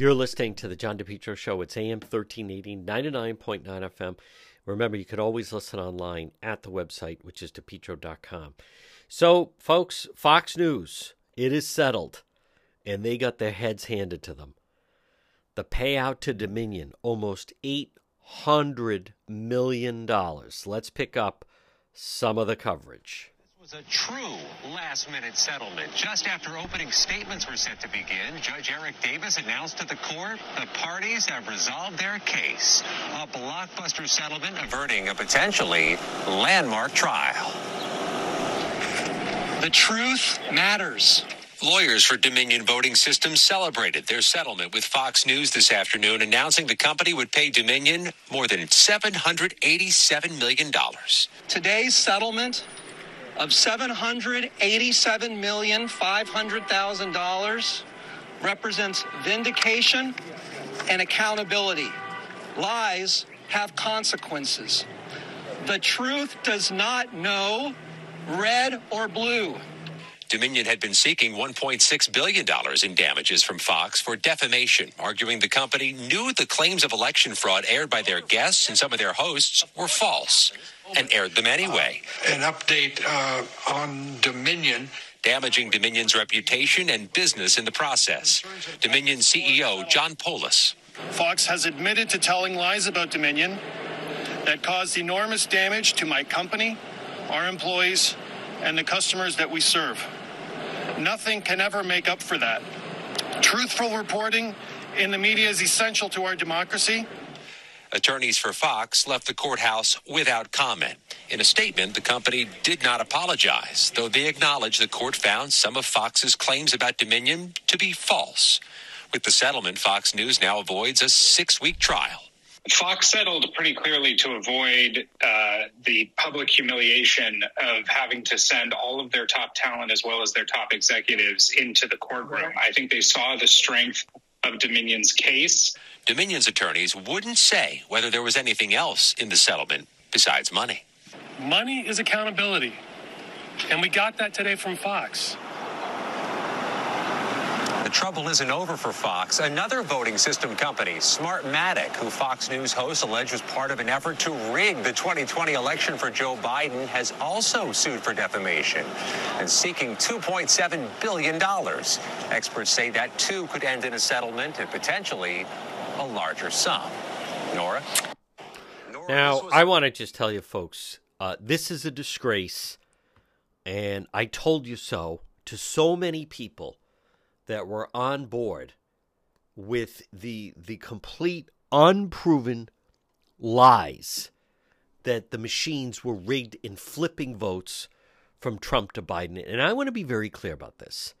You're listening to the John DePetro Show. It's AM 1380, 99.9 FM. Remember, you could always listen online at the website, which is depetro.com. So, folks, Fox News, it is settled, and they got their heads handed to them. The payout to Dominion, almost $800 million. Let's pick up some of the coverage was a true last minute settlement. Just after opening statements were set to begin, Judge Eric Davis announced to the court the parties have resolved their case. A blockbuster settlement averting a potentially landmark trial. The truth matters. Lawyers for Dominion Voting Systems celebrated their settlement with Fox News this afternoon, announcing the company would pay Dominion more than $787 million. Today's settlement of $787,500,000 represents vindication and accountability. Lies have consequences. The truth does not know red or blue. Dominion had been seeking $1.6 billion in damages from Fox for defamation, arguing the company knew the claims of election fraud aired by their guests and some of their hosts were false and aired them anyway. Uh, an update uh, on Dominion. Damaging Dominion's reputation and business in the process. Dominion CEO John Poulos. Fox has admitted to telling lies about Dominion that caused enormous damage to my company, our employees, and the customers that we serve. Nothing can ever make up for that. Truthful reporting in the media is essential to our democracy Attorneys for Fox left the courthouse without comment. In a statement, the company did not apologize, though they acknowledged the court found some of Fox's claims about Dominion to be false. With the settlement, Fox News now avoids a six week trial. Fox settled pretty clearly to avoid uh, the public humiliation of having to send all of their top talent as well as their top executives into the courtroom. I think they saw the strength of Dominion's case. Dominion's attorneys wouldn't say whether there was anything else in the settlement besides money. Money is accountability. And we got that today from Fox. The trouble isn't over for Fox. Another voting system company, Smartmatic, who Fox News host alleged was part of an effort to rig the 2020 election for Joe Biden, has also sued for defamation and seeking $2.7 billion. Experts say that too could end in a settlement and potentially a larger sum. Nora? Now, I want to just tell you, folks, uh, this is a disgrace, and I told you so to so many people that were on board with the the complete unproven lies that the machines were rigged in flipping votes from Trump to Biden. And I want to be very clear about this.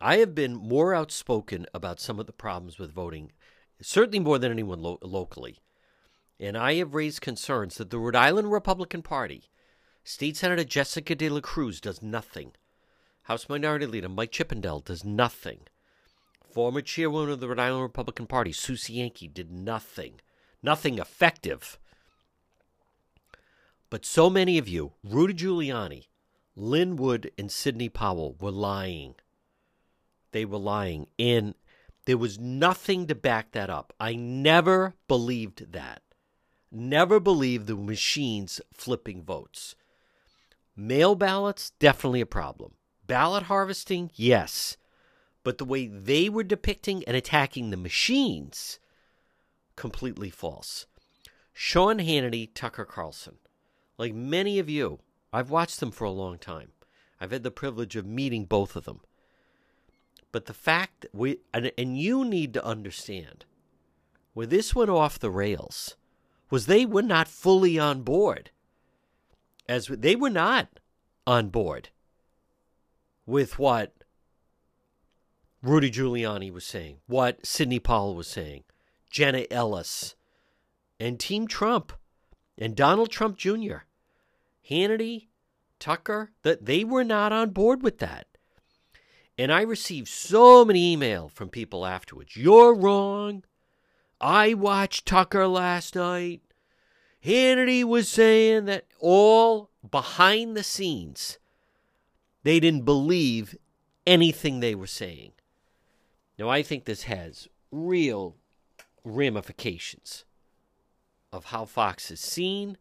I have been more outspoken about some of the problems with voting, certainly more than anyone lo- locally. And I have raised concerns that the Rhode Island Republican Party, State Senator Jessica De La Cruz, does nothing House Minority Leader Mike Chippendale does nothing. Former chairwoman of the Rhode Island Republican Party, Susie Yankee, did nothing. Nothing effective. But so many of you, Rudy Giuliani, Lin Wood, and Sidney Powell, were lying. They were lying. In there was nothing to back that up. I never believed that. Never believed the machines flipping votes. Mail ballots, definitely a problem. Ballot harvesting, yes. But the way they were depicting and attacking the machines, completely false. Sean Hannity, Tucker Carlson. Like many of you, I've watched them for a long time. I've had the privilege of meeting both of them. But the fact that we, and, and you need to understand, where this went off the rails was they were not fully on board. As they were not on board with what Rudy Giuliani was saying, what Sidney Powell was saying, Jenna Ellis, and Team Trump, and Donald Trump Jr., Hannity, Tucker, that they were not on board with that. And I received so many email from people afterwards. You're wrong. I watched Tucker last night. Hannity was saying that all behind the scenes they didn't believe anything they were saying. Now, I think this has real ramifications of how Fox is seen.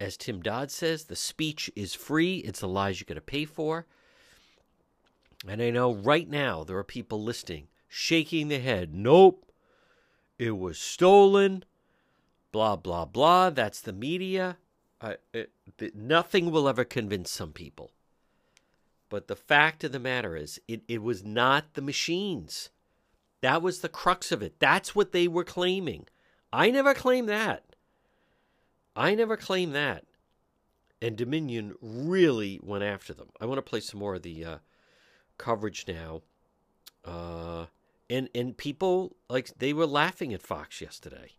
As Tim Dodd says, the speech is free, it's the lies you're going to pay for. And I know right now there are people listening, shaking their head. Nope, it was stolen. Blah, blah, blah. That's the media. Uh, it, nothing will ever convince some people. But the fact of the matter is, it, it was not the machines. That was the crux of it. That's what they were claiming. I never claimed that. I never claimed that. And Dominion really went after them. I want to play some more of the uh, coverage now. Uh, and and people like they were laughing at Fox yesterday.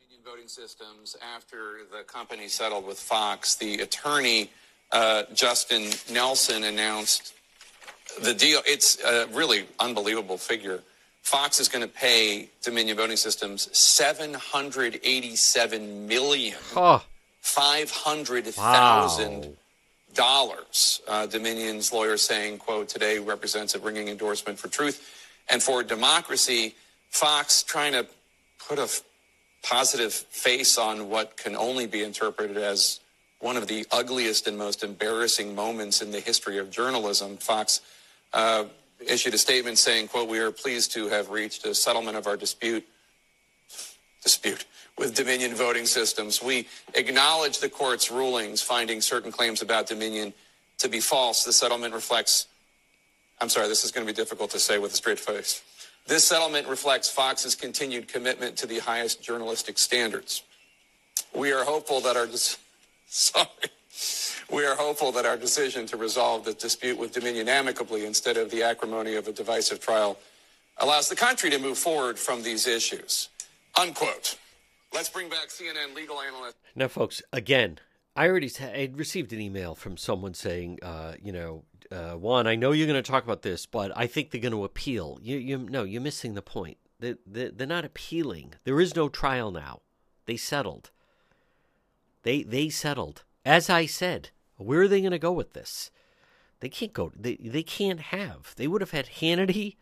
Dominion voting systems after the company settled with Fox, the attorney uh, Justin Nelson announced the deal. It's a really unbelievable figure. Fox is going to pay Dominion Voting Systems seven hundred eighty-seven million. seven hundred eighty-seven million five hundred thousand wow. Dollars. Uh, Dominion's lawyer saying, "quote Today represents a ringing endorsement for truth and for democracy." Fox trying to put a positive face on what can only be interpreted as one of the ugliest and most embarrassing moments in the history of journalism. Fox uh, issued a statement saying, quote, we are pleased to have reached a settlement of our dispute dispute with Dominion voting systems. We acknowledge the court's rulings finding certain claims about Dominion to be false. The settlement reflects I'm sorry, this is going to be difficult to say with a straight face. This settlement reflects Fox's continued commitment to the highest journalistic standards. We are hopeful that our sorry. We are hopeful that our decision to resolve the dispute with Dominion amicably instead of the acrimony of a divisive trial allows the country to move forward from these issues. Unquote. Let's bring back CNN legal analyst. Now, folks, again, I already I received an email from someone saying, uh, you know, uh, Juan, I know you're going to talk about this, but I think they're going to appeal. You, you, no, you're missing the point. They, they, they're not appealing. There is no trial now. They settled. They they settled. As I said, where are they going to go with this? They can't go. They they can't have. They would have had Hannity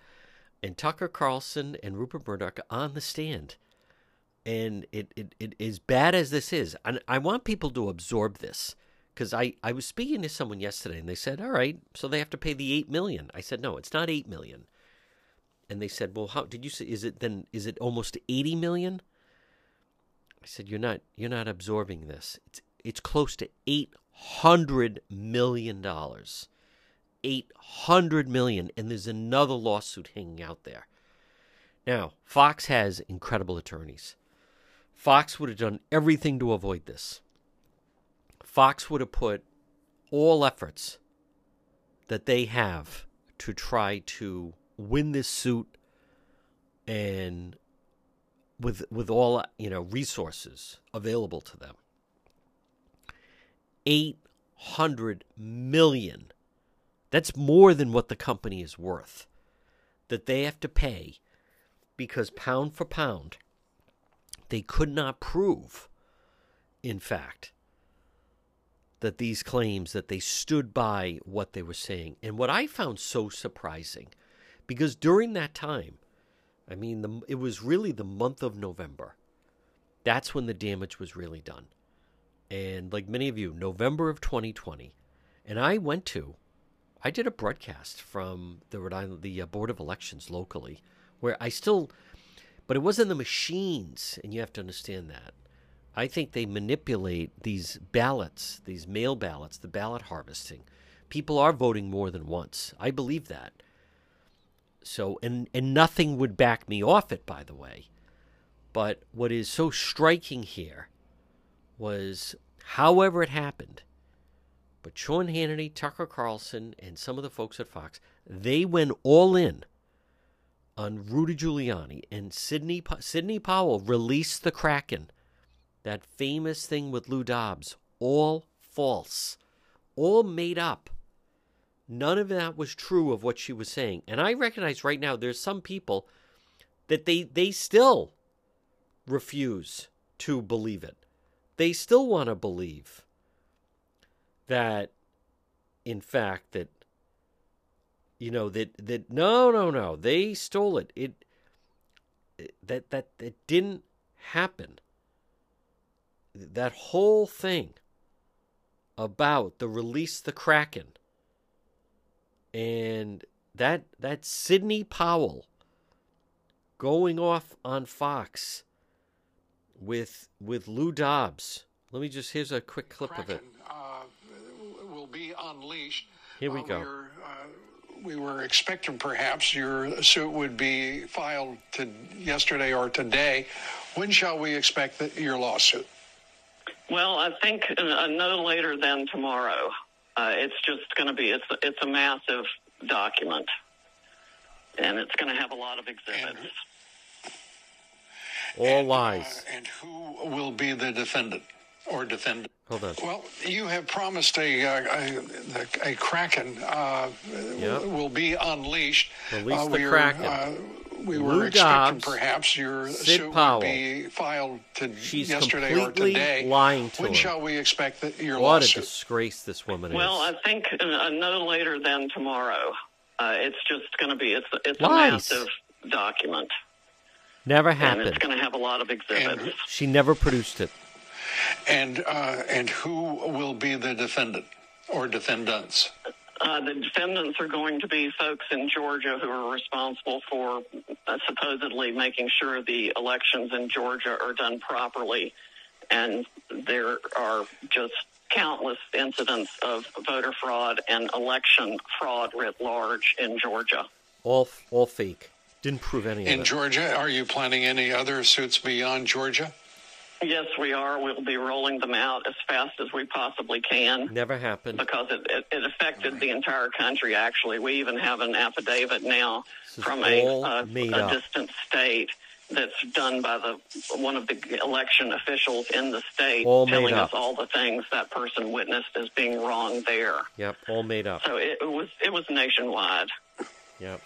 and Tucker Carlson and Rupert Murdoch on the stand. And it, it, it as bad as this is, and I want people to absorb this because I, I was speaking to someone yesterday and they said, all right, so they have to pay the eight million. I said, no, it's not eight million. And they said, well, how did you say? Is it then? Is it almost eighty million? I said, "You're not. You're not absorbing this. It's it's close to eight hundred million dollars. Eight hundred million, and there's another lawsuit hanging out there. Now, Fox has incredible attorneys. Fox would have done everything to avoid this. Fox would have put all efforts that they have to try to win this suit and with with all you know resources available to them. 800 million. That's more than what the company is worth that they have to pay because pound for pound they could not prove in fact that these claims that they stood by what they were saying. And what I found so surprising because during that time I mean, the, it was really the month of November. That's when the damage was really done. And like many of you, November of 2020. And I went to, I did a broadcast from the Rhode Island, the uh, Board of Elections locally, where I still, but it wasn't the machines, and you have to understand that. I think they manipulate these ballots, these mail ballots, the ballot harvesting. People are voting more than once. I believe that. So, and, and nothing would back me off it, by the way. But what is so striking here was, however it happened, but Sean Hannity, Tucker Carlson, and some of the folks at Fox, they went all in on Rudy Giuliani, and Sidney Sidney Powell released the Kraken, that famous thing with Lou Dobbs, all false, all made up. None of that was true of what she was saying. And I recognize right now there's some people that they they still refuse to believe it. They still want to believe that in fact that you know that that no no no they stole it. It that that that didn't happen. That whole thing about the release the Kraken and that that Sidney Powell going off on Fox with with Lou Dobbs. Let me just here's a quick clip Kraken, of it. Uh, will be unleashed. Here we Uh, go. We're, uh, we were expecting perhaps your suit would be filed to yesterday or today. When shall we expect that your lawsuit? Well, I think uh, no later than tomorrow. Uh, it's just going to be it's it's a massive document, and it's going to have a lot of exhibits. All lies. Uh, and who will be the defendant or defend. Hold on. Well, you have promised a uh, a, a kraken uh, Yep. will be unleashed. Release Uh, the Kraken. uh, we Lou were expecting perhaps your Sid suit Powell. would be filed to She's yesterday or completely today. lying to when him. shall we expect that your What a disgrace this woman Well, is. I think uh, no later than tomorrow. Uh, it's just going to be it's it's a massive document, Never and it's going to have a lot of exhibits. And- She never produced it. And uh, and who will be the defendant or defendants? Uh, the defendants are going to be folks in Georgia who are responsible for uh, supposedly making sure the elections in Georgia are done properly. And there are just countless incidents of voter fraud and election fraud writ large in Georgia. All all fake. Didn't prove any of In. Georgia, are you planning any other suits beyond Georgia? Yes, we are. We'll be rolling them out as fast as we possibly can. Never happened. because it, it, it affected the entire country. Actually, we even have an affidavit now from a, a, a distant state that's done by the one of the election officials in the state, All telling us all the things that person witnessed as being wrong there. Yep, all made up. So it, it was it was nationwide. Yep.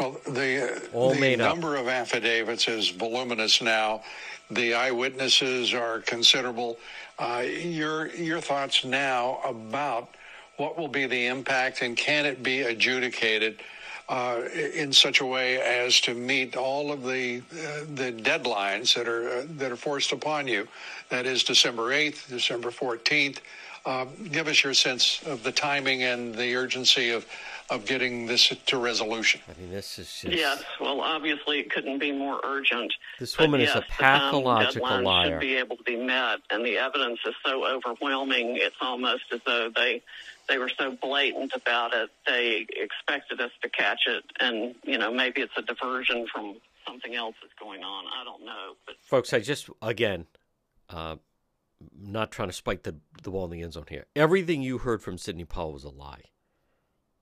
Well, the, uh, All the made up. number of affidavits is voluminous now. The eyewitnesses are considerable. Uh, your your thoughts now about what will be the impact and can it be adjudicated uh, in such a way as to meet all of the uh, the deadlines that are uh, that are forced upon you? That is December eighth, December fourteenth. Uh, give us your sense of the timing and the urgency of of getting this to resolution. I mean, this is just. Yes, well, obviously it couldn't be more urgent. This But woman is yes, a the time pathological deadline liar. Should be able to be met, and the evidence is so overwhelming. It's almost as though they they were so blatant about it. They expected us to catch it, and you know maybe it's a diversion from something else that's going on. I don't know, but Folks, I just, again, uh, not trying to spike the, the ball in the end zone here. Everything you heard from Sidney Powell was a lie.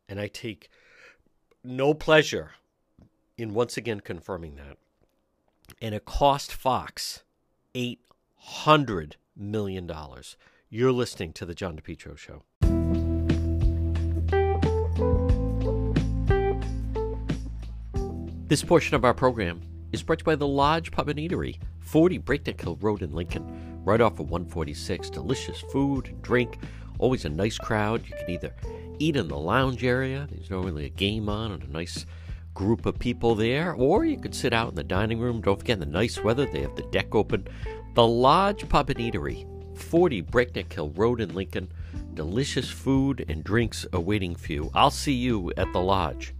And I take no pleasure in once again confirming that. And it cost Fox $800 million. You're listening to The John DePetro Show. This portion of our program is brought to you by the Lodge Pub and Eatery, 40 Breakneck Hill Road in Lincoln, right off of 146. Delicious food and drink, always a nice crowd. You can either eat in the lounge area, there's normally a game on and a nice group of people there, or you could sit out in the dining room. Don't forget, the nice weather, they have the deck open. The Lodge Pub and Eatery, 40 Breakneck Hill Road in Lincoln. Delicious food and drinks awaiting for you. I'll see you at the Lodge.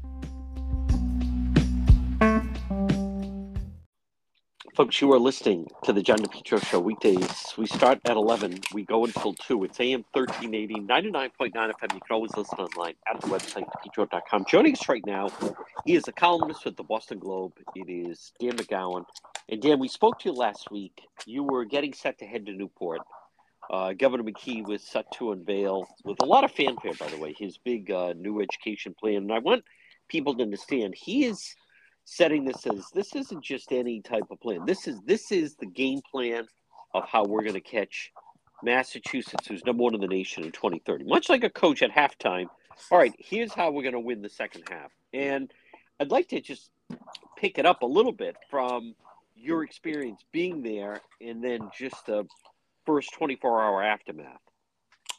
Folks, you are listening to the John DePetro Show weekdays. We start at 11. We go until 2. It's AM 1380, 99.9 FM. You can always listen online at the website, depetro.com. Joining us right now, he is a columnist with the Boston Globe. It is Dan McGowan. And Dan, we spoke to you last week. You were getting set to head to Newport. Uh, Governor McKee was set to unveil, with a lot of fanfare, by the way, his big uh, new education plan. And I want people to understand he is setting this as this isn't just any type of plan. This is this is the game plan of how we're going to catch Massachusetts, who's number one in the nation in 2030. Much like a coach at halftime. All right, here's how we're going to win the second half. And I'd like to just pick it up a little bit from your experience being there, and then just the first 24 hour aftermath.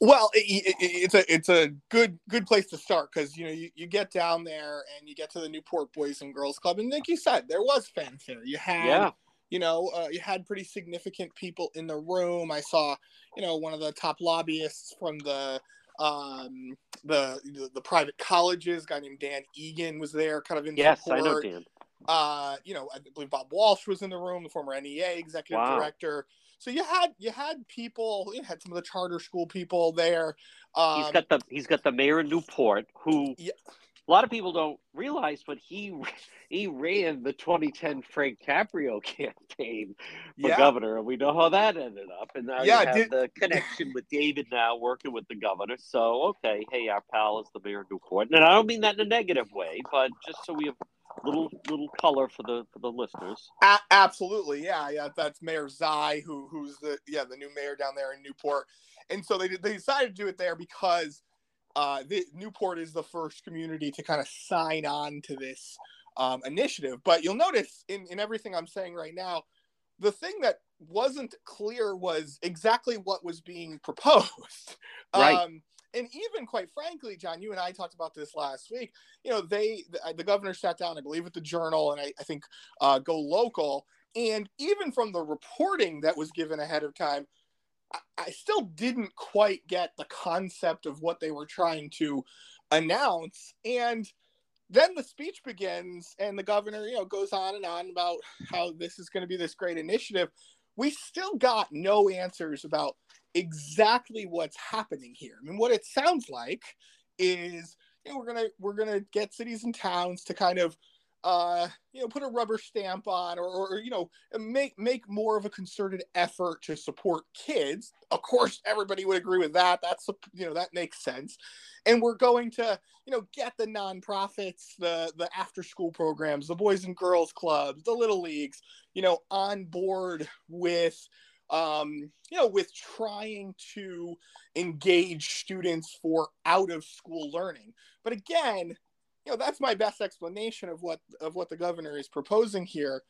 Well, it, it, it's a it's a good good place to start because you know you, you get down there and you get to the Newport Boys and Girls Club and like you said, there was fanfare. You had Yeah. you know uh, you had pretty significant people in the room. I saw you know one of the top lobbyists from the um the the, the private colleges, a guy named Dan Egan was there, kind of in Yes, I know Dan. uh, you know, I believe Bob Walsh was in the room, the former NEA executive Wow. director. So you had you had people, you had some of the charter school people there. Um, He's got the he's got the mayor of Newport who Yeah. a lot of people don't realize, but he he ran the 2010 Frank Caprio campaign for Yeah. governor, and we know how that ended up. And now Yeah, you have did- the connection with David now working with the governor. So okay, hey, our pal is the mayor of Newport, and I don't mean that in a negative way, but just so we have little little color for the for the listeners. A- absolutely, yeah, yeah. That's Mayor Xay, who who's the yeah the new mayor down there in Newport, and so they did- they decided to do it there because uh, the, Newport is the first community to kind of sign on to this um, initiative. But you'll notice in in everything I'm saying right now, the thing that wasn't clear was exactly what was being proposed. Right. Um, and even quite frankly, John, you and I talked about this last week. You know, they the, the governor sat down, I believe, with the Journal, and I, I think uh, Go Local, and even from the reporting that was given ahead of time, I, I still didn't quite get the concept of what they were trying to announce. And then the speech begins, and the governor, you know, goes on and on about how this is going to be this great initiative. We still got no answers about exactly what's happening here. I mean, what it sounds like is, you know, we're gonna we're gonna get cities and towns to kind of uh, you know, put a rubber stamp on, or, or you know, make make more of a concerted effort to support kids. Of course, everybody would agree with that. That's you know that makes sense. And we're going to you know get the nonprofits, the the after school programs, the boys and girls clubs, the little leagues, you know, on board with um, you know, with trying to engage students for out of school learning. But again, you know that's my best explanation of what of what the governor is proposing here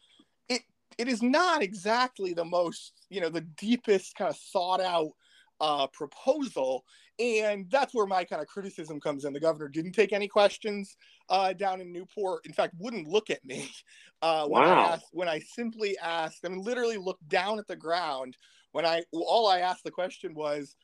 it it is not exactly the most you know the deepest kind of thought out uh, proposal and that's where my kind of criticism comes in the governor didn't take any questions uh, down in newport in fact wouldn't look at me uh, when Wow. i asked when i simply asked i mean literally looked down at the ground when i all i asked the question was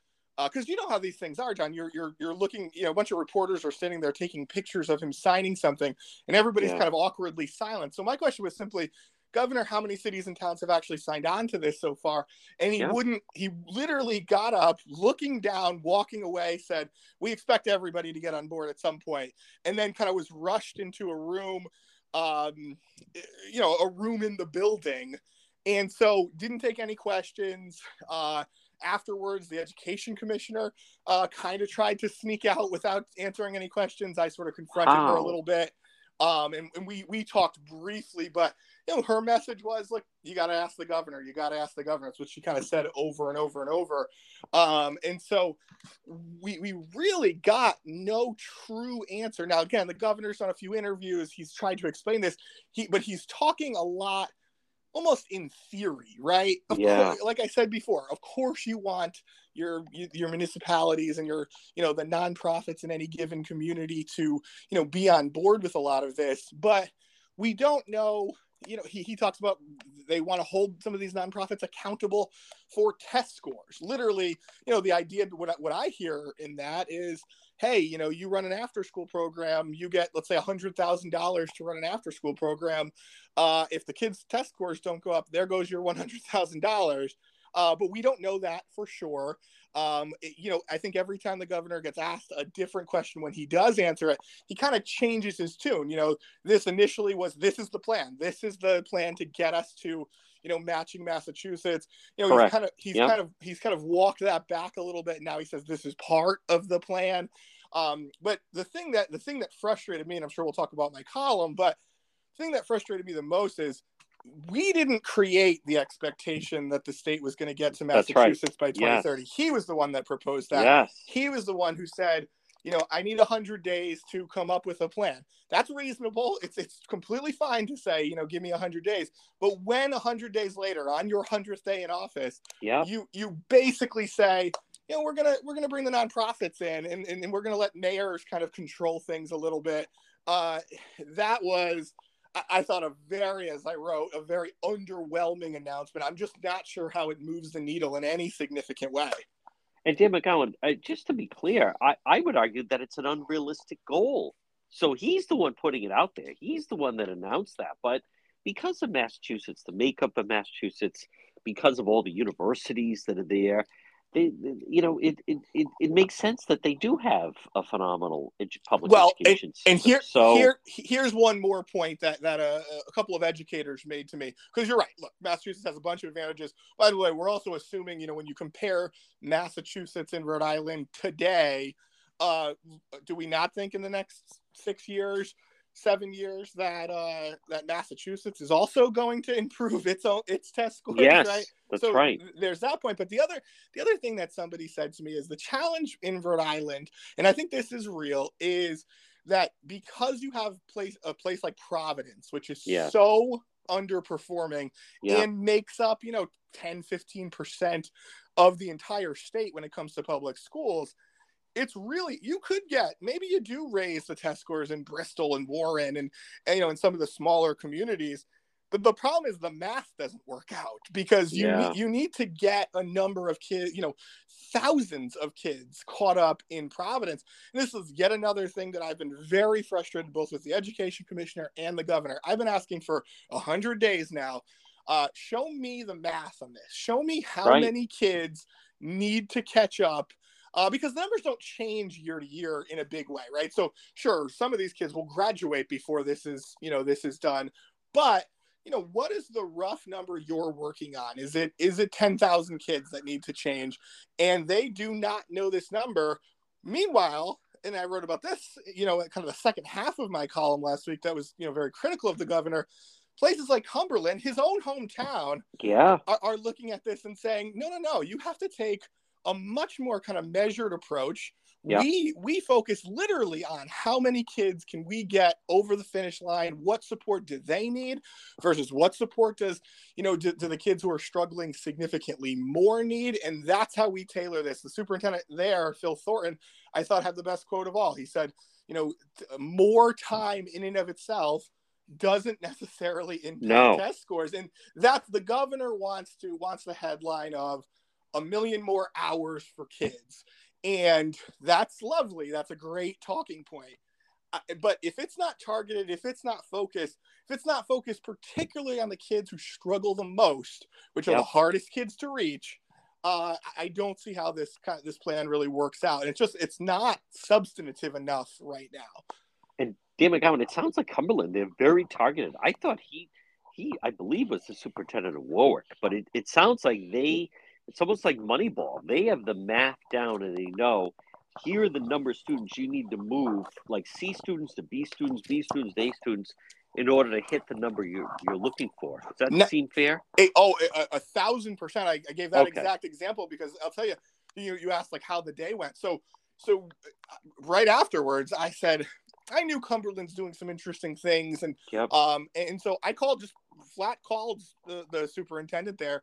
because you know how these things are, John. You're you're you're looking. You know, a bunch of reporters are standing there taking pictures of him signing something, and everybody's Yeah. kind of awkwardly silent. So my question was simply, Governor, how many cities and towns have actually signed on to this so far? And he Yeah. wouldn't. He literally got up, looking down, walking away, said, "We expect everybody to get on board at some point," and then kind of was rushed into a room, um, you know, a room in the building, and so didn't take any questions. Uh, afterwards the education commissioner uh, kind of tried to sneak out without answering any questions i sort of confronted her a little bit um, and, and we we talked briefly but you know her message was look you got to ask the governor you got to ask the governor that's what she kind of said over and over and over um, and so we we really got no true answer now again the governor's done a few interviews he's tried to explain this he but he's talking a lot almost in theory, right? Of Yeah. course, like I said before, of course you want your your municipalities and your you know the nonprofits in any given community to you know be on board with a lot of this, but we don't know. You know, he, he talks about they want to hold some of these nonprofits accountable for test scores. Literally, you know, the idea what I, what I hear in that is, hey, you know, you run an after school program, you get let's say a hundred thousand dollars to run an after school program uh, if the kids' test scores don't go up, there goes your one hundred thousand dollars. Uh, but we don't know that for sure. Um, it- you know, I think every time the governor gets asked a different question, when he does answer it, he kind of changes his tune. You know, this initially was, "This is the plan. This is the plan to get us to, you know, matching Massachusetts." You know, he's kind of he's Yep. kind of he's kind of walked that back a little bit. Now he says this is part of the plan. Um, but the thing that the thing that frustrated me, and I'm sure we'll talk about my column, but the thing that frustrated me the most is we didn't create the expectation that the state was going to get to That's right. Massachusetts by 2030. He was the one that proposed that. Yes. He was the one who said, you know, I need 100 days to come up with a plan. That's reasonable. It's it's completely fine to say, you know, give me 100 days. But when 100 days later on your 100th day in office, Yep. you you basically say you know, we're gonna we're gonna bring the nonprofits in, and and, and we're gonna let mayors kind of control things a little bit. Uh, that was. I thought a very, as I wrote, a very underwhelming announcement. I'm just not sure how it moves the needle in any significant way. And Dan McGowan, uh, just to be clear, I, I would argue that it's an unrealistic goal. So he's the one putting it out there. He's the one that announced that. But because of Massachusetts, the makeup of Massachusetts, because of all the universities that are there, they, you know, it, it, it, it, makes sense that they do have a phenomenal public well, education and, and here, so, here, here's one more point that that a, a couple of educators made to me because you're right. Look, Massachusetts has a bunch of advantages. By the way, we're also assuming, you know, when you compare Massachusetts and Rhode Island today, uh, do we not think in the next six years seven years that uh, that Massachusetts is also going to improve its own its test scores. Yes, right? that's so right. There's that point, but the other the other thing that somebody said to me is the challenge in Rhode Island, and I think this is real, is that because you have place a place like Providence, which is yeah. so underperforming yeah. and makes up you know 10 15 percent of the entire state when it comes to public schools it's really you could get maybe you do raise the test scores in Bristol and Warren and, and you know in some of the smaller communities. But the problem is the math doesn't work out because you yeah. you need to get a number of kids, you know, thousands of kids caught up in Providence. And this is yet another thing that I've been very frustrated both with the education commissioner and the governor. I've been asking for a hundred days now. Uh, show me the math on this. Show me how right. many kids need to catch up uh, because the numbers don't change year to year in a big way, right? So sure, some of these kids will graduate before this is, you know, this is done, but you know, what is the rough number you're working on? Is it is it 10,000 kids that need to change? And they do not know this number. Meanwhile, and I wrote about this, you know, kind of the second half of my column last week that was, you know, very critical of the governor places like Cumberland, his own hometown, yeah, are, are, looking at this and saying, no, no, no, you have to take a much more kind of measured approach. Yeah. We we focus literally on how many kids can we get over the finish line? What support do they need versus what support does you know do, do the kids who are struggling significantly more need? And that's how we tailor this. The superintendent there, Phil Thornton, I thought had the best quote of all. He said, you know, more time in and of itself doesn't necessarily impact no. test scores and that's the governor wants to wants the headline of a million more hours for kids. And that's lovely. That's a great talking point. but if it's not targeted, if it's not focused, if it's not focused particularly on the kids who struggle the most, which yep. are the hardest kids to reach, uh, I don't see how this kind of, this plan really works out. And it's just it's not substantive enough right now. And Dan McGowan, it sounds like Cumberland. They're very targeted. I thought he he I believe was the superintendent of Warwick, but it, it sounds like they it's almost like Moneyball. They have the math down and they know here are the number of students you need to move, like C students to B students, B students to A students, in order to hit the number you're, you're looking for. Does that no, seem fair? A, oh, a, a, thousand percent. I, I gave that okay. exact example because I'll tell you, you, you asked like how the day went. So, so right afterwards, I said, I knew Cumberland's doing some interesting things, and yep. um, and so I called just flat called the, the superintendent there,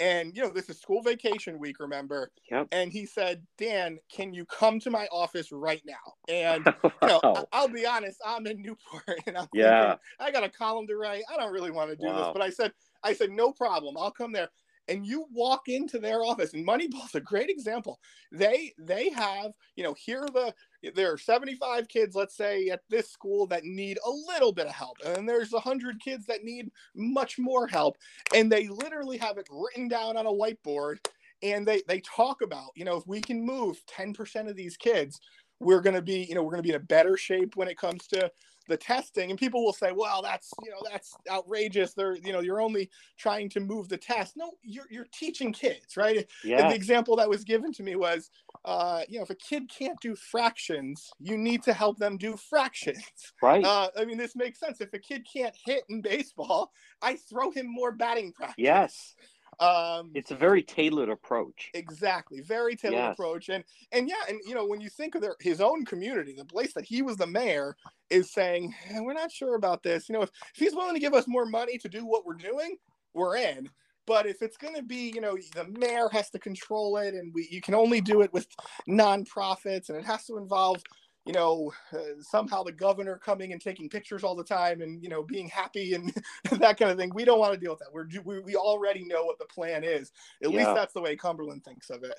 and you know this is school vacation week remember? Yep. and he said dan can you come to my office right now? And you know I, will be honest i'm in newport and i'm yeah. thinking, i got a column to write. I don't really want to do wow. this but i said i said no problem. I'll come there. And you walk into their office and moneyball's a great example. They they have you know here are the there are 75 kids let's say at this school that need a little bit of help and there's 100 kids that need much more help and they literally have it written down on a whiteboard and they they talk about you know if we can move 10% of these kids we're going to be you know we're going to be in a better shape when it comes to the testing and people will say well that's you know that's outrageous. They're you know you're only trying to move the test. No you're, you're teaching kids right? Yeah. the example that was given to me was uh, you know if a kid can't do fractions you need to help them do fractions. Right. Uh, i mean this makes sense. If a kid can't hit in baseball i throw him more batting practice. Yes um, it's a very tailored approach. Exactly, very tailored yes. approach, and and yeah, and you know when you think of their, his own community, the place that he was the mayor is saying eh, we're not sure about this. You know, if, if he's willing to give us more money to do what we're doing, we're in. But if it's going to be, you know, the mayor has to control it, and we you can only do it with nonprofits, and it has to involve you know, uh, somehow the governor coming and taking pictures all the time and, you know, being happy and that kind of thing. We don't want to deal with that. We're, we, we already know what the plan is. At yeah. least that's the way Cumberland thinks of it.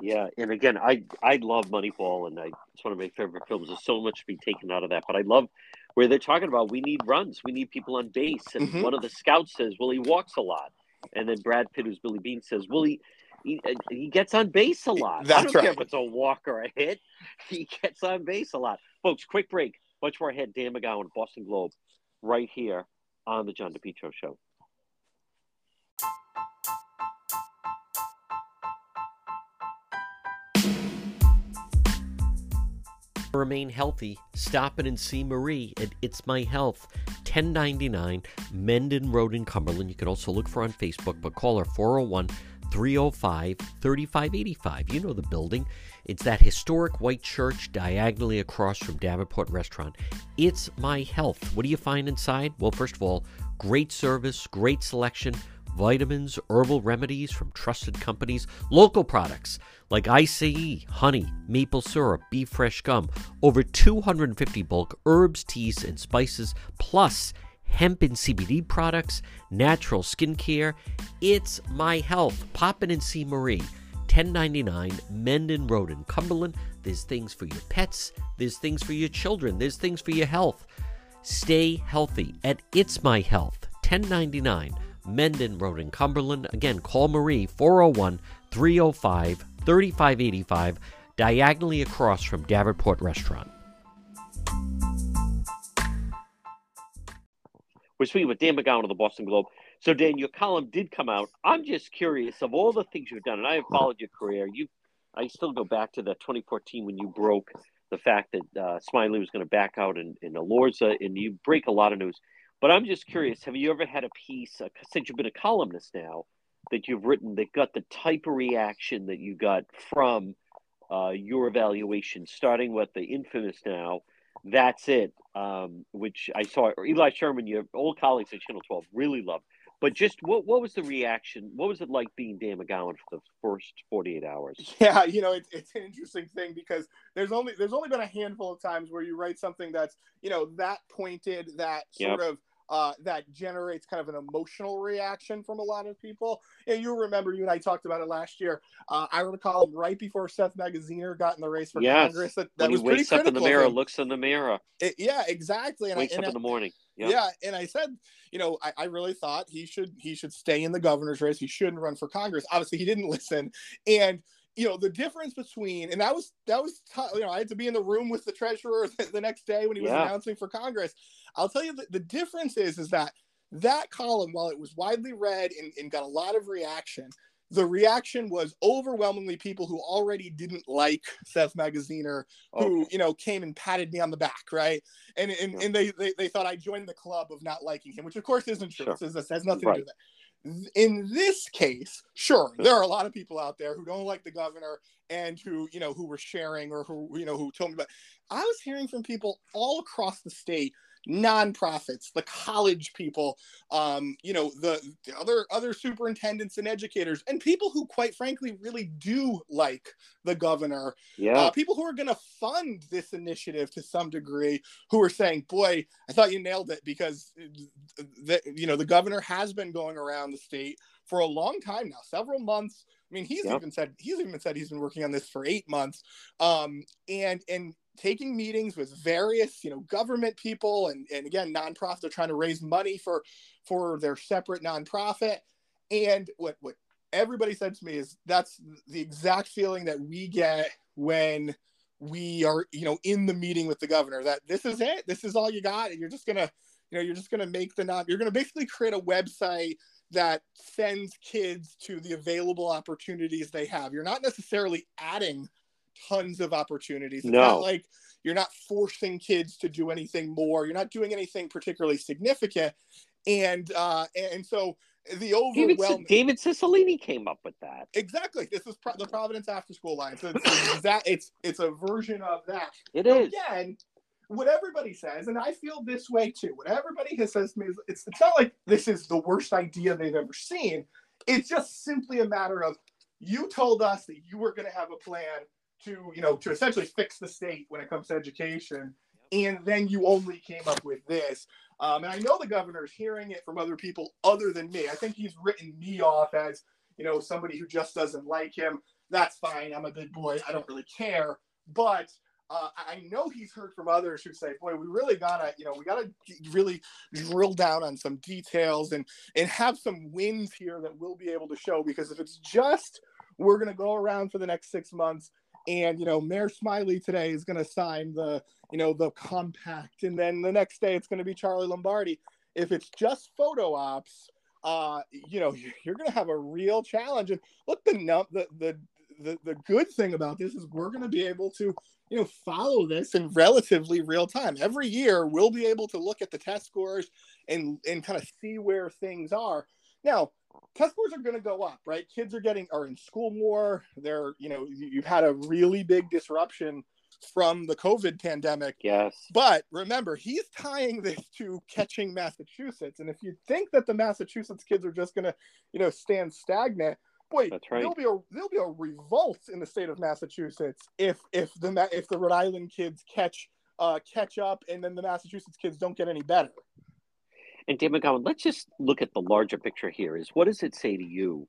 Yeah. And again, I, I love Moneyball and I, it's one of my favorite films. There's so much to be taken out of that, but I love where they're talking about we need runs. We need people on base. And mm-hmm. one of the scouts says, well, he walks a lot. And then Brad Pitt, who's Billy Beane, says, well, he, he, uh, he gets on base a lot. That's I don't right. care if it's a walk or a hit. He gets on base a lot. Folks, quick break. Much more ahead. Dan McGowan, Boston Globe, right here on the John DePetro Show. Remain healthy. Stop in and see Marie at It's My Health, 1099 Mendon Road in Cumberland. You can also look for her on Facebook, but call her 401- 305 3585. You know the building. It's that historic white church diagonally across from Davenport Restaurant. It's my health. What do you find inside? Well, first of all, great service, great selection, vitamins, herbal remedies from trusted companies, local products like ICE, honey, maple syrup, beef fresh gum, over 250 bulk herbs, teas, and spices, plus hemp and CBD products, natural skincare. It's my health. Pop in and see Marie. 1099 Mendon Road in Cumberland. There's things for your pets, there's things for your children, there's things for your health. Stay healthy at It's My Health, 1099 Mendon Road in Cumberland. Again, call Marie 401 305 3585, diagonally across from Davenport Restaurant. We're speaking with Dan McGowan of the Boston Globe. So, Dan, your column did come out. I'm just curious of all the things you've done, and I have followed your career. You, I still go back to the 2014 when you broke the fact that uh, Smiley was going to back out in, in Elorza, and you break a lot of news. But I'm just curious: Have you ever had a piece, uh, since you've been a columnist now, that you've written that got the type of reaction that you got from uh, your evaluation, starting with the infamous now that's it. Um, which I saw Eli Sherman, your old colleagues at Channel 12, really loved. But just what what was the reaction? What was it like being Dan McGowan for the first 48 hours? Yeah, you know, it's, it's an interesting thing because there's only there's only been a handful of times where you write something that's you know that pointed, that sort yep. of uh, that generates kind of an emotional reaction from a lot of people. And you remember, you and I talked about it last year. Uh, I recall right before Seth Magaziner got in the race for yes. Congress. That, that when was he wakes up in the mirror, looks in the mirror. It, yeah, exactly. And wakes I, and up in the morning. Yep. Yeah, and I said, you know, I, I, really thought he should he should stay in the governor's race. He shouldn't run for Congress. Obviously, he didn't listen, and you know the difference between and that was that was you know I had to be in the room with the treasurer the next day when he was yeah. announcing for Congress. I'll tell you the, the difference is is that that column, while it was widely read and, and got a lot of reaction, the reaction was overwhelmingly people who already didn't like Seth Magaziner, who, you know, came and patted me on the back, right? And and, yeah. and they, they, they thought I joined the club of not liking him, which of course isn't true. Sure. This has nothing right. to do with that. In this case, sure, there are a lot of people out there who don't like the governor and who, you know, who were sharing or who, you know, who told me but I was hearing from people all across the state nonprofits, the college people, um, you know, the, the, other other superintendents and educators, and people who, quite frankly, really do like the governor. Yeah, uh, people who are going to fund this initiative to some degree, who are saying, "Boy, I thought you nailed it," because the, you know the governor has been going around the state for a long time now, several months. I mean, he's even said he's even said he's been working on this for eight months. Um, and and taking meetings with various you know government people and, and again nonprofits are trying to raise money for for their separate nonprofit. And what what everybody said to me is that's the exact feeling that we get when we are you know in the meeting with the governor that this is it. This is all you got. And you're just gonna you know you're just gonna make the non you're gonna basically create a website that sends kids to the available opportunities they have. You're not necessarily adding tons of opportunities. It's no. not like you're not forcing kids to do anything more. You're not doing anything particularly significant. And uh, and so the overwhelming David, David Cicilline came up with that. Exactly. This is Pro- the Providence After School Alliance. So it's, that it's it's a version of that. It is again. What everybody says, and I feel this way too. What everybody has says to me is, it's it's not like this is the worst idea they've ever seen it's just simply a matter of you told us that you were going to have a plan to, you know, to essentially fix the state when it comes to education, and then you only came up with this. Um, and I know the governor's hearing it from other people other than me. I think he's written me off as, you know, somebody who just doesn't like him. That's fine. I'm a big boy. I don't really care. But uh, I know he's heard from others who say, "Boy, we really gotta, you know, we gotta really drill down on some details and and have some wins here that we'll be able to show." Because if it's just we're gonna go around for the next six months, and you know, Mayor Smiley today is gonna sign the, you know, the compact, and then the next day it's gonna be Charlie Lombardi. If it's just photo ops, uh, you know, you're gonna have a real challenge. And look, the the the the, the good thing about this is we're going to be able to you know follow this in relatively real time every year we'll be able to look at the test scores and and kind of see where things are now test scores are going to go up right? Kids are getting are in school more. They're you know you've had a really big disruption from the covid pandemic. Yes. But remember he's tying this to catching massachusetts. And if you think that the massachusetts kids are just going to you know stand stagnant boy, That's right. there'll be a there'll be a revolt in the state of Massachusetts if if the if the Rhode Island kids catch uh, catch up and then the Massachusetts kids don't get any better. And Dan McGowan, let's just look at the larger picture here. Is what does it say to you,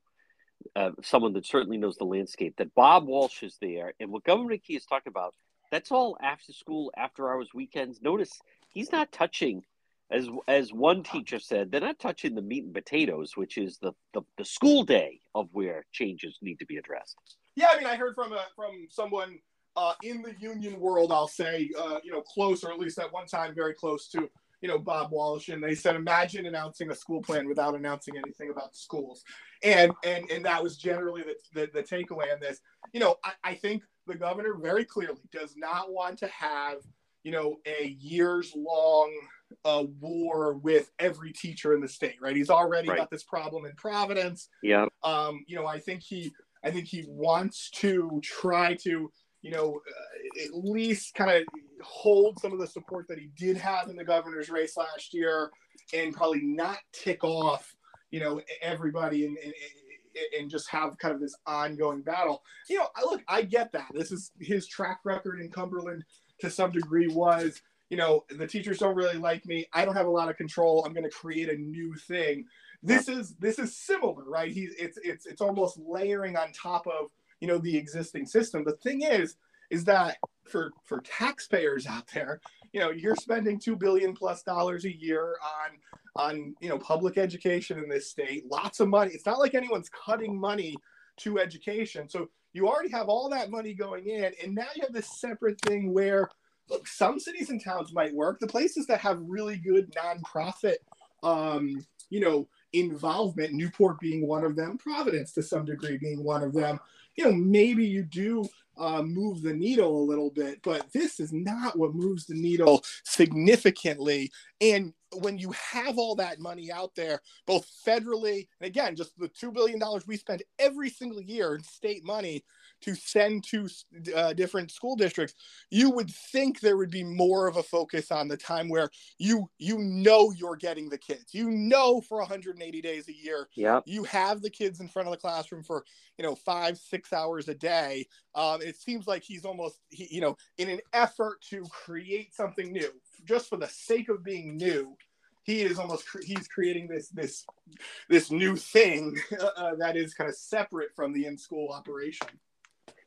uh, someone that certainly knows the landscape, that Bob Walsh is there, and what Governor McKee is talking about? That's all after school, after hours, weekends. Notice he's not touching as as one teacher said, they're not touching the meat and potatoes, which is the, the, the school day of where changes need to be addressed. Yeah, I mean, I heard from a, from someone uh, in the union world, I'll say, uh, you know, close or at least at one time very close to, you know, Bob Walsh, and they said, imagine announcing a school plan without announcing anything about schools, and and and that was generally the the, the takeaway on this. You know, I, I think the governor very clearly does not want to have, you know, a years long a war with every teacher in the state, right? He's already right. got this problem in Providence. Yeah. Um, you know, I think he, I think he wants to try to, you know, uh, at least kind of hold some of the support that he did have in the governor's race last year, and probably not tick off, you know, everybody and. and and just have kind of this ongoing battle. You know, I, look, I get that. This is his track record in Cumberland to some degree was you know, the teachers don't really like me. I don't have a lot of control. I'm going to create a new thing. This is this is similar, right? He's it's it's it's almost layering on top of you know the existing system. The thing is, is that for for taxpayers out there, you know, you're spending two billion plus dollars a year on on you know public education in this state. Lots of money. It's not like anyone's cutting money to education. So you already have all that money going in, and now you have this separate thing where look, some cities and towns might work. The places that have really good nonprofit, um, you know, involvement, Newport being one of them, Providence to some degree being one of them, you know, maybe you do uh, move the needle a little bit, but this is not what moves the needle significantly. And when you have all that money out there, both federally and again, just the $2 billion we spend every single year in state money to send to uh, different school districts, you would think there would be more of a focus on the time where you you know you're getting the kids. You know for 180 days a year, yeah, you have the kids in front of the classroom for you know five six hours a day. Um, it seems like he's almost he, you know in an effort to create something new, just for the sake of being new he is almost he's creating this this this new thing uh, that is kind of separate from the in school operation.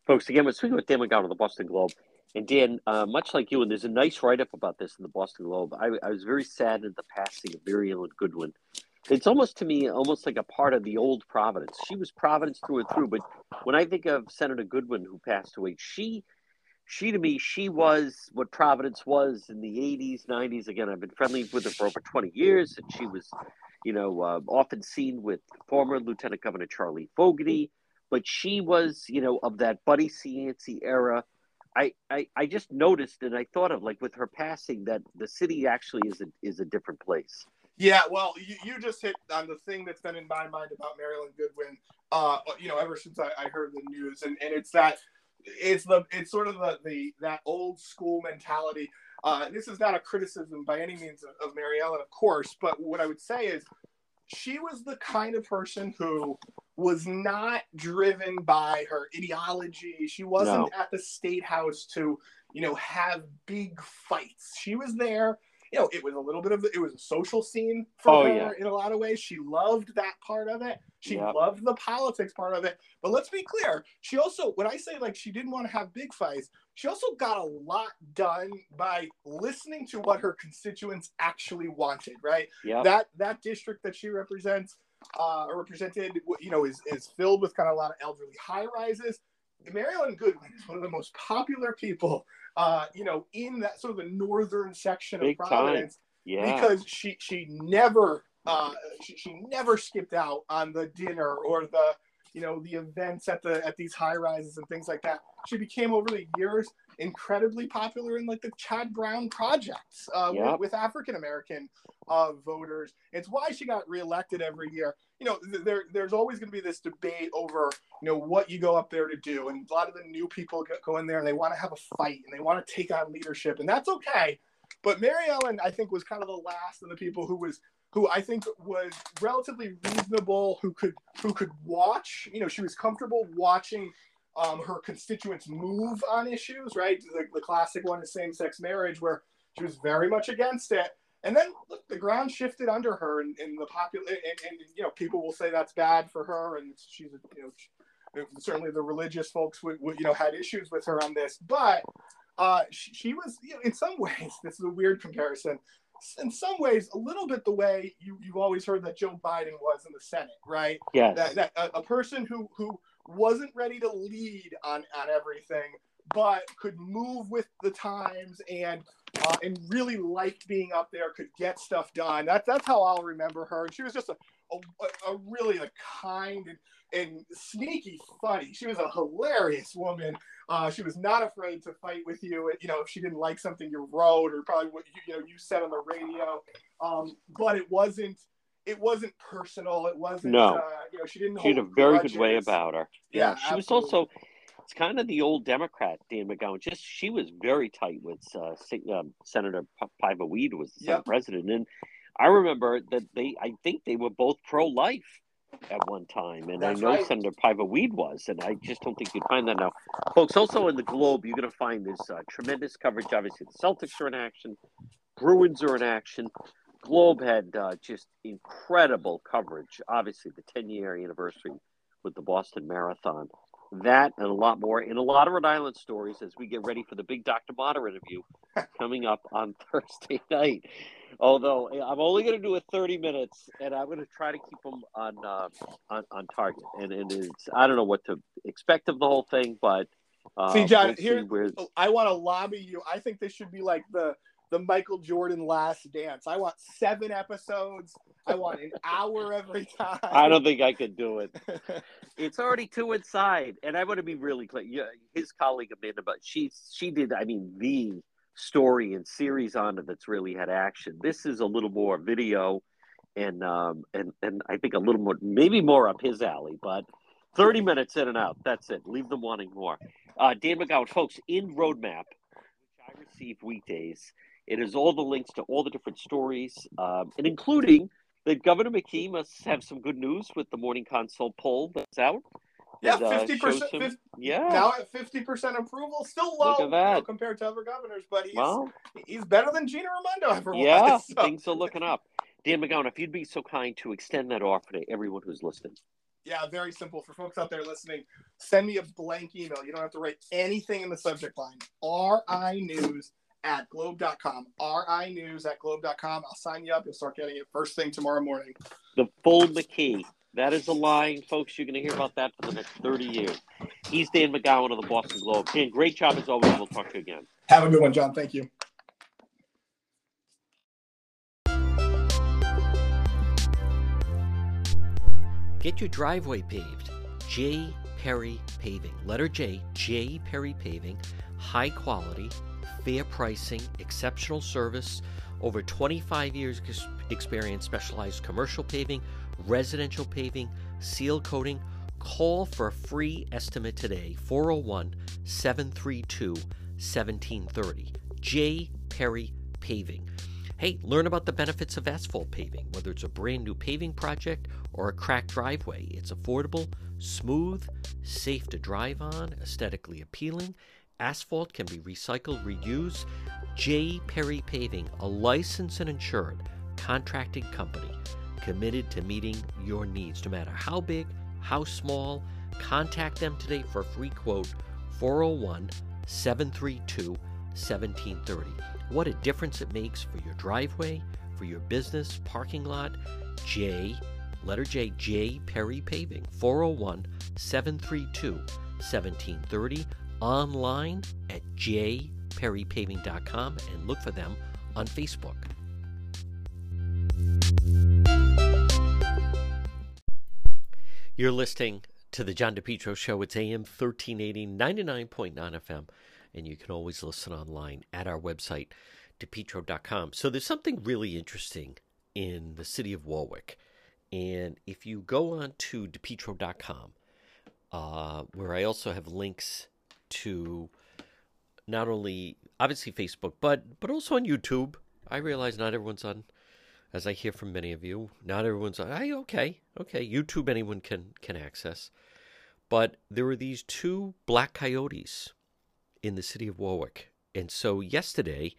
Folks, again, we're speaking with Dan McGowan of the Boston Globe. And Dan, uh, much like you, and there's a nice write up about this in the Boston Globe. I, I was very sad at the passing of Ellen Goodwin. It's almost to me almost like a part of the old Providence. She was Providence through and through. But when I think of Senator Goodwin, who passed away, she, she to me, she was what Providence was in the 80s, 90s. Again, I've been friendly with her for over 20 years, and she was, you know, uh, often seen with former Lieutenant Governor Charlie Fogarty but she was, you know, of that Buddy Cianci era. I, I, I just noticed and I thought of like with her passing that the city actually is a, is a different place. Yeah, well, you, you just hit on the thing that's been in my mind about Maryellen Goodwin, uh, you know, ever since I, I heard the news, and, and it's that it's the it's sort of the, the that old school mentality. Uh, this is not a criticism by any means of, of Mary Ellen, of course, but what I would say is she was the kind of person who was not driven by her ideology. She wasn't No. at the state house to, you know, have big fights. She was there. You know, it was a little bit of it was a social scene for Oh, her yeah. in a lot of ways. She loved that part of it. She Yep. loved the politics part of it. But let's be clear, she also when I say like she didn't want to have big fights, she also got a lot done by listening to what her constituents actually wanted, right? Yep. That that district that she represents uh, or represented, you know, is is filled with kind of a lot of elderly high rises. Maryellen Goodwin is one of the most popular people, uh, you know, in that sort of the northern section Big of time. Providence Yeah. because she she never uh, she, she never skipped out on the dinner or the you know the events at the at these high rises and things like that. She became over the years incredibly popular in like the Chad Brown projects uh, Yep. with, with African American uh, voters. It's why she got reelected every year. You know, th- there there's always going to be this debate over you know what you go up there to do, and a lot of the new people go, go in there and they want to have a fight and they want to take on leadership, and that's okay. But Mary Ellen, I think, was kind of the last of the people who was who I think was relatively reasonable, who could who could watch. You know, she was comfortable watching um, her constituents move on issues. Right, the, the classic one is same-sex marriage, where she was very much against it. And then look, the ground shifted under her, and, and the popular, and, and you know, people will say that's bad for her, and she's, you know, certainly the religious folks would, would, you know, had issues with her on this, but uh, she, she was, you know, in some ways, this is a weird comparison. In some ways, a little bit the way you, you've always heard that Joe Biden was in the Senate, right? yeah That, that a, a person who who wasn't ready to lead on on everything, but could move with the times and uh, and really liked being up there, could get stuff done. That's that's how I'll remember her. And she was just a a, a really a kind and, and sneaky funny. She was a hilarious woman. Uh, she was not afraid to fight with you. You know, if she didn't like something you wrote or probably what you, you know you said on the radio. Um, but it wasn't it wasn't personal. It wasn't. No. Uh, you know, she didn't. She had a very good way about her. Yeah, she was also it's kind of the old Democrat Dan McGowan. Just she was very tight with uh, um, Senator Paiva Weed was the Yep. president, and I remember that they I think they were both pro life at one time, and That's I know right. Senator Paiva Weed was, and I just don't think you'd find that now, folks. Also in the Globe, you're going to find this uh, tremendous coverage. Obviously, the Celtics are in action, Bruins are in action. Globe had uh, just incredible coverage. Obviously, the 10 year anniversary with the Boston Marathon. That and a lot more in a lot of Rhode Island stories as we get ready for the big Dr. Motter interview coming up on Thursday night. Although eh, I'm only going to do it 30 minutes, and I'm going to try to keep them on uh, on, on target. And, and it's I don't know what to expect of the whole thing, but uh, See, John, we'll here I want to lobby you. I think this should be like the the Michael Jordan Last Dance. I want seven episodes. I want an hour every time. I don't think I could do it. It's already two inside, and I want to be really clear. Yeah, his colleague Amanda, but she she did. I mean, the story and series on it that's really had action. This is a little more video, and um and and I think a little more, maybe more up his alley. But thirty minutes in and out. That's it. Leave them wanting more. Uh, Dan McGowan, folks, in Rhode Map, which I receive weekdays. It is all the links to all the different stories, um, and including that Governor McKee must have some good news with the Morning Consult poll that's out. Yeah, uh, fifty shows percent. some- Yeah. Now at fifty percent approval, still low Look at that. you know, compared to other governors, but he's well, he's better than Gina Raimondo ever yeah, was. so- things are looking up. Dan McGowan, if you'd be so kind to extend that offer to everyone who's listening. Yeah, very simple for folks out there listening. Send me a blank email. You don't have to write anything in the subject line. RI News at globe.com. RI News at globe.com. I'll sign you up. You'll start getting it first thing tomorrow morning. The full McKee. That is a line, folks. You're going to hear about that for the next 30 years. He's Dan McGowan of the Boston Globe. Dan, great job as always. We'll talk to you again. Have a good one, John. Thank you. Get your driveway paved. J. Perry Paving. Letter J. J. Perry Paving. High quality, fair pricing, exceptional service. Over 25 years experience, specialized commercial paving, residential paving, seal coating. Call for a free estimate today. 401 732 1730. J. Perry Paving. Hey, learn about the benefits of asphalt paving, whether it's a brand new paving project or a cracked driveway. It's affordable, smooth, safe to drive on, aesthetically appealing. Asphalt can be recycled, reused. J. Perry Paving, a licensed and insured contracting company committed to meeting your needs, no matter how big, how small. Contact them today for a free quote 401 732 1730. What a difference it makes for your driveway, for your business, parking lot. J, letter J, J Perry Paving, 401 732 1730. Online at jperrypaving.com and look for them on Facebook. You're listening to the John DePetro Show. It's AM 1380, 99.9 FM, and you can always listen online at our website, depetro.com. So there's something really interesting in the city of Warwick. And if you go on to depetro.com, uh, where I also have links to not only obviously Facebook, but but also on YouTube. I realize not everyone's on as I hear from many of you, not everyone's hey, okay, okay, YouTube anyone can can access. But there were these two black coyotes in the city of Warwick. And so yesterday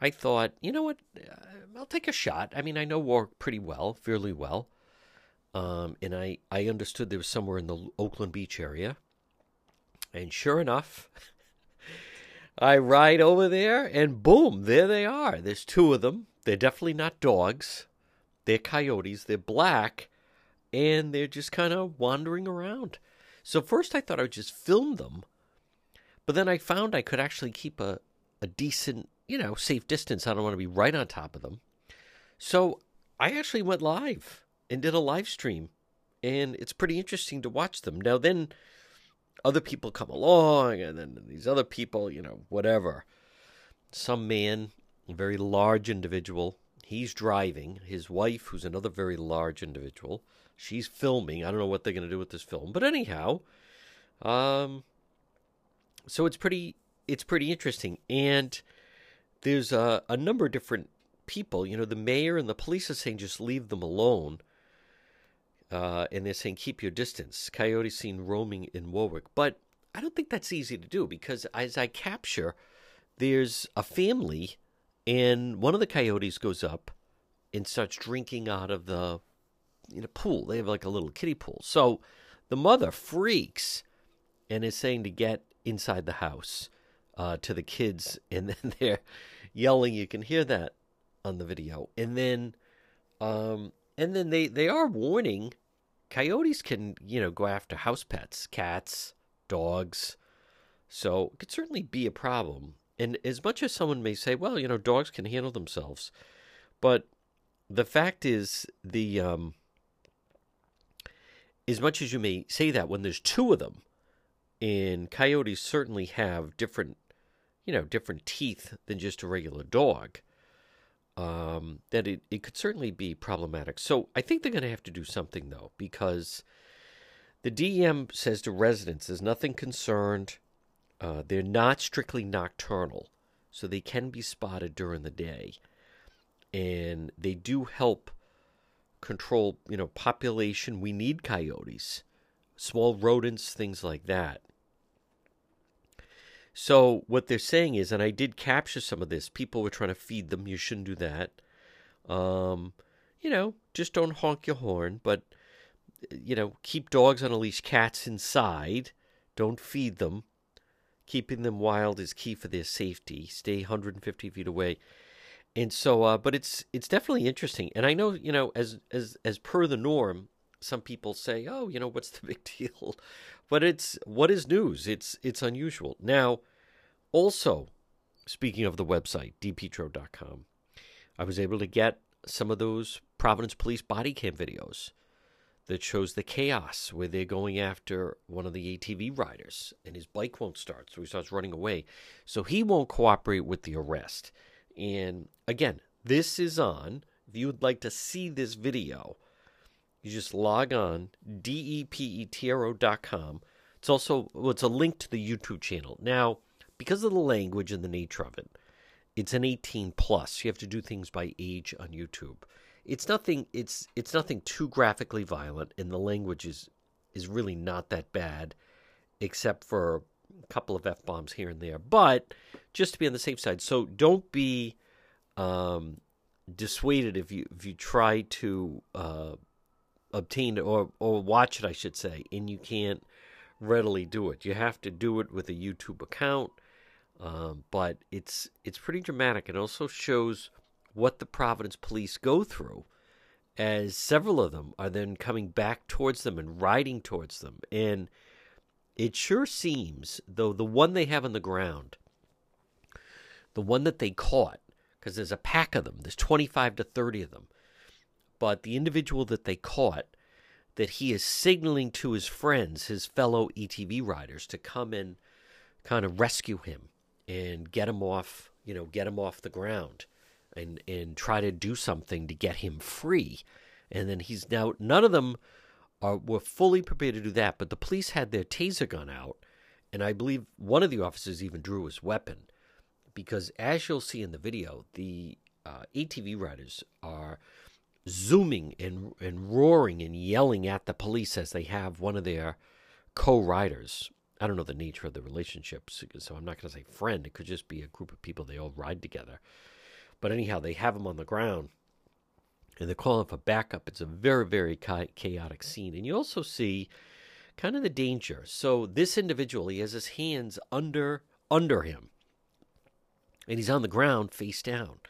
I thought, you know what, uh, I'll take a shot. I mean, I know Warwick pretty well, fairly well. Um, and I, I understood there was somewhere in the Oakland Beach area. And sure enough, I ride over there and boom, there they are. There's two of them. They're definitely not dogs. They're coyotes. They're black and they're just kind of wandering around. So first I thought I would just film them. But then I found I could actually keep a, a decent, you know, safe distance. I don't want to be right on top of them. So I actually went live and did a live stream. And it's pretty interesting to watch them. Now, then other people come along, and then these other people, you know, whatever. Some man a very large individual. He's driving. His wife, who's another very large individual, she's filming. I don't know what they're going to do with this film, but anyhow, um, so it's pretty it's pretty interesting, and there's a, a number of different people. You know, the mayor and the police are saying just leave them alone. Uh, and they're saying keep your distance. Coyotes seen roaming in Warwick, but I don't think that's easy to do because as I capture, there's a family and one of the coyotes goes up and starts drinking out of the you know pool. They have like a little kiddie pool. So the mother freaks and is saying to get inside the house uh, to the kids, and then they're yelling. You can hear that on the video, and then um, and then they they are warning coyotes can you know go after house pets, cats, dogs. So it could certainly be a problem. And as much as someone may say, well, you know, dogs can handle themselves, but the fact is, the um, as much as you may say that, when there's two of them, and coyotes certainly have different, you know, different teeth than just a regular dog, um, that it, it could certainly be problematic. So I think they're going to have to do something, though, because the DEM says to residents, there's nothing concerned. Uh, they're not strictly nocturnal, so they can be spotted during the day, and they do help control, you know, population. We need coyotes, small rodents, things like that. So what they're saying is, and I did capture some of this. People were trying to feed them. You shouldn't do that. Um, you know, just don't honk your horn, but you know, keep dogs on a leash, cats inside. Don't feed them. Keeping them wild is key for their safety. Stay 150 feet away. And so, uh, but it's it's definitely interesting. And I know, you know, as as as per the norm, some people say, "Oh, you know, what's the big deal?" But it's what is news. It's it's unusual. Now, also, speaking of the website depetro.com, I was able to get some of those Providence Police body cam videos that shows the chaos where they're going after one of the ATV riders and his bike won't start, so he starts running away. So he won't cooperate with the arrest. And again, this is on. If you would like to see this video, you just log on depetro.com. It's also well, it's a link to the YouTube channel. Now, because of the language and the nature of it, it's an 18 plus. You have to do things by age on YouTube. It's nothing. It's it's nothing too graphically violent, and the language is is really not that bad, except for a couple of f bombs here and there. But just to be on the safe side, so don't be um, dissuaded if you if you try to uh, obtain or or watch it, I should say, and you can't readily do it. You have to do it with a YouTube account. Um, but it's it's pretty dramatic. It also shows what the Providence police go through, as several of them are then coming back towards them and riding towards them. And it sure seems, though, the one they have on the ground, the one that they caught, because there's a pack of them, there's 25 to 30 of them, but the individual that they caught, that he is signaling to his friends, his fellow ATV riders, to come and kind of rescue him and get him off, you know, get him off the ground and and try to do something to get him free. And then he's now none of them are were fully prepared to do that, but the police had their taser gun out, and I believe one of the officers even drew his weapon because as you'll see in the video, the uh, ATV riders are zooming and and roaring and yelling at the police as they have one of their co-riders I don't know the nature of the relationships, so I'm not going to say friend. It could just be a group of people they all ride together. But anyhow, they have him on the ground, and they're calling for backup. It's a very, very chaotic scene, and you also see kind of the danger. So this individual, he has his hands under under him, and he's on the ground face down,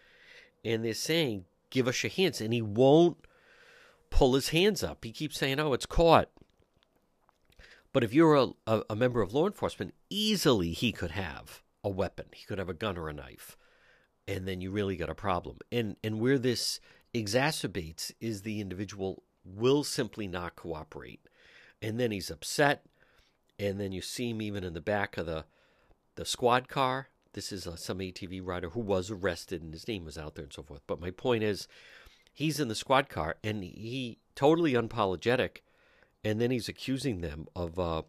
and they're saying, "Give us your hands," and he won't pull his hands up. He keeps saying, "Oh, it's caught." But if you're a, a, a, member of law enforcement, easily he could have a weapon. He could have a gun or a knife. And then you really got a problem. And and where this exacerbates is the individual will simply not cooperate. And then he's upset. And then you see him even in the back of the the squad car. This is uh, some ATV rider who was arrested and his name was out there and so forth. But my point is, he's in the squad car and he totally unapologetic and then he's accusing them of, uh,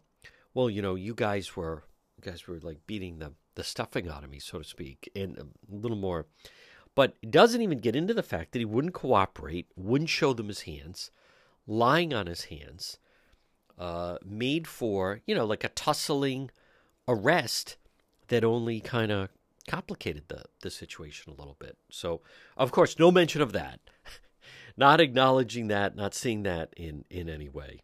well, you know, you guys were, you guys were like beating the the stuffing out of me, so to speak, and a little more. But it doesn't even get into the fact that he wouldn't cooperate, wouldn't show them his hands, lying on his hands, uh, made for you know like a tussling arrest that only kind of complicated the the situation a little bit. So of course, no mention of that, not acknowledging that, not seeing that in in any way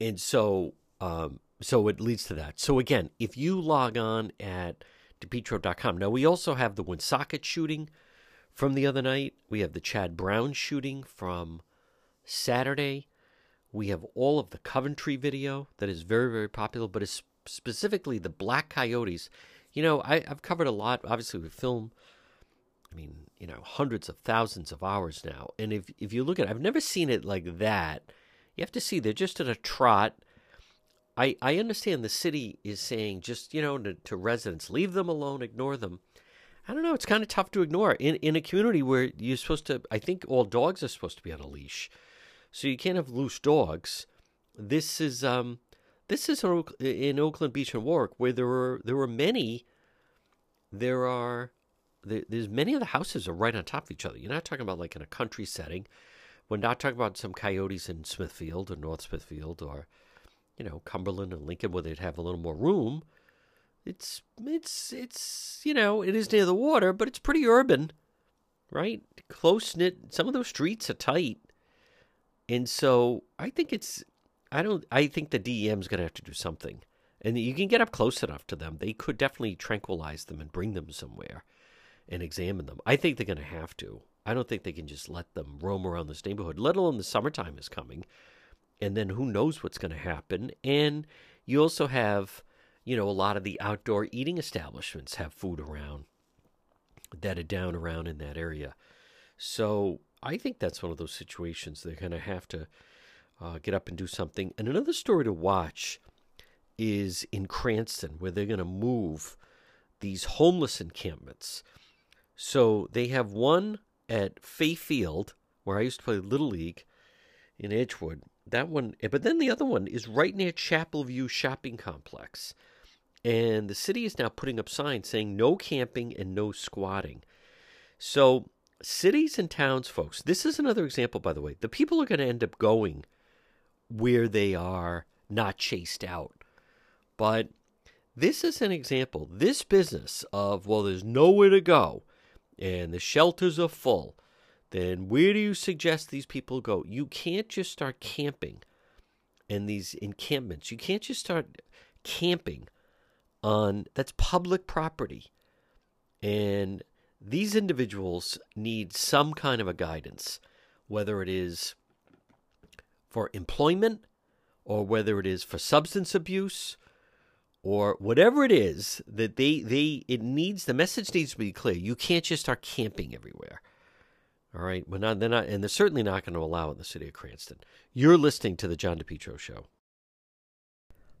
and so um, so it leads to that. So again, if you log on at depetro.com, now we also have the Woonsocket shooting from the other night. We have the Chad Brown shooting from Saturday. We have all of the Coventry video that is very very popular, but it's specifically the Black Coyotes. You know, I, I've covered a lot. Obviously, with film. I mean, you know, hundreds of thousands of hours now. And if if you look at, it, I've never seen it like that you have to see they're just at a trot. I, I understand the city is saying just, you know, to, to residents, leave them alone, ignore them. I don't know. It's kind of tough to ignore in in a community where you're supposed to. I think all dogs are supposed to be on a leash, so you can't have loose dogs. This is um, this is in Oakland Beach and Warwick where there were there were many. There are there, there's many of the houses are right on top of each other. You're not talking about like in a country setting. We're not talking about some coyotes in Smithfield or North Smithfield or, you know, Cumberland and Lincoln where they'd have a little more room. It's it's it's you know it is near the water, but it's pretty urban, right? Close knit. Some of those streets are tight, and so I think it's I don't I think the DEM is going to have to do something, and you can get up close enough to them. They could definitely tranquilize them and bring them somewhere, and examine them. I think they're going to have to. I don't think they can just let them roam around this neighborhood, let alone the summertime is coming. And then who knows what's going to happen. And you also have, you know, a lot of the outdoor eating establishments have food around that are down around in that area. So I think that's one of those situations they're going to have to uh, get up and do something. And another story to watch is in Cranston, where they're going to move these homeless encampments. So they have one at Fay Field, where I used to play Little League in Edgewood. That one, but then the other one is right near Chapel View Shopping Complex. And the city is now putting up signs saying no camping and no squatting. So, cities and towns, folks, this is another example, by the way. The people are going to end up going where they are not chased out. But this is an example. This business of, well, there's nowhere to go and the shelters are full, then where do you suggest these people go? You can't just start camping in these encampments. You can't just start camping on that's public property. And these individuals need some kind of a guidance, whether it is for employment or whether it is for substance abuse or whatever it is that they they it needs the message needs to be clear. You can't just start camping everywhere. All right, we're not they're not and they're certainly not going to allow it in the city of Cranston. You're listening to the John DePetro show.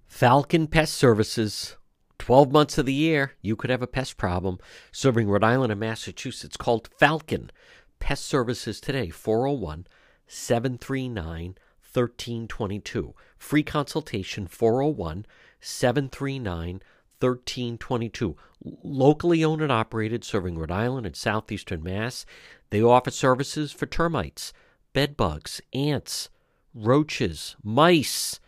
Falcon Pest Services 12 months of the year, you could have a pest problem. Serving Rhode Island and Massachusetts, called Falcon Pest Services today, 401 739 1322. Free consultation, 401 739 1322. Locally owned and operated, serving Rhode Island and southeastern Mass. They offer services for termites, bed bugs, ants, roaches, mice,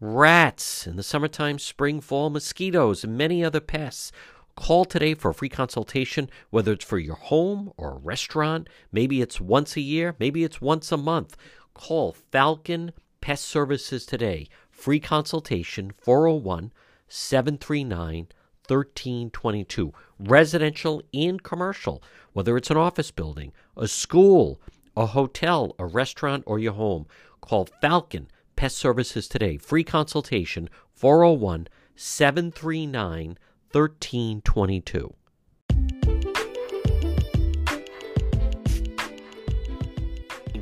rats, in the summertime, spring, fall, mosquitoes, and many other pests. Call today for a free consultation, whether it's for your home or a restaurant. Maybe it's once a year, maybe it's once a month. Call Falcon Pest Services today. Free consultation 401 739 1322. Residential and commercial, whether it's an office building, a school, a hotel, a restaurant, or your home. Call Falcon Pest Services today. Free consultation 401 739 1322.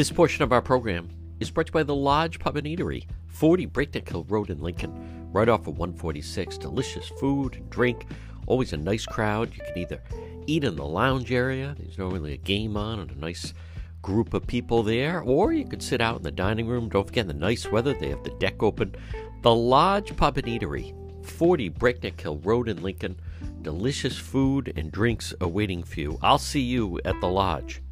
This portion of our program is brought to you by the Lodge Pub and Eatery, 40 Breakneck Hill Road in Lincoln, right off of 146. Delicious food and drink, always a nice crowd. You can either eat in the lounge area, there's normally a game on and a nice group of people there, or you could sit out in the dining room. Don't forget the nice weather, they have the deck open. The Lodge Pub and Eatery, 40 Breakneck Hill Road in Lincoln. Delicious food and drinks awaiting for you. I'll see you at the Lodge.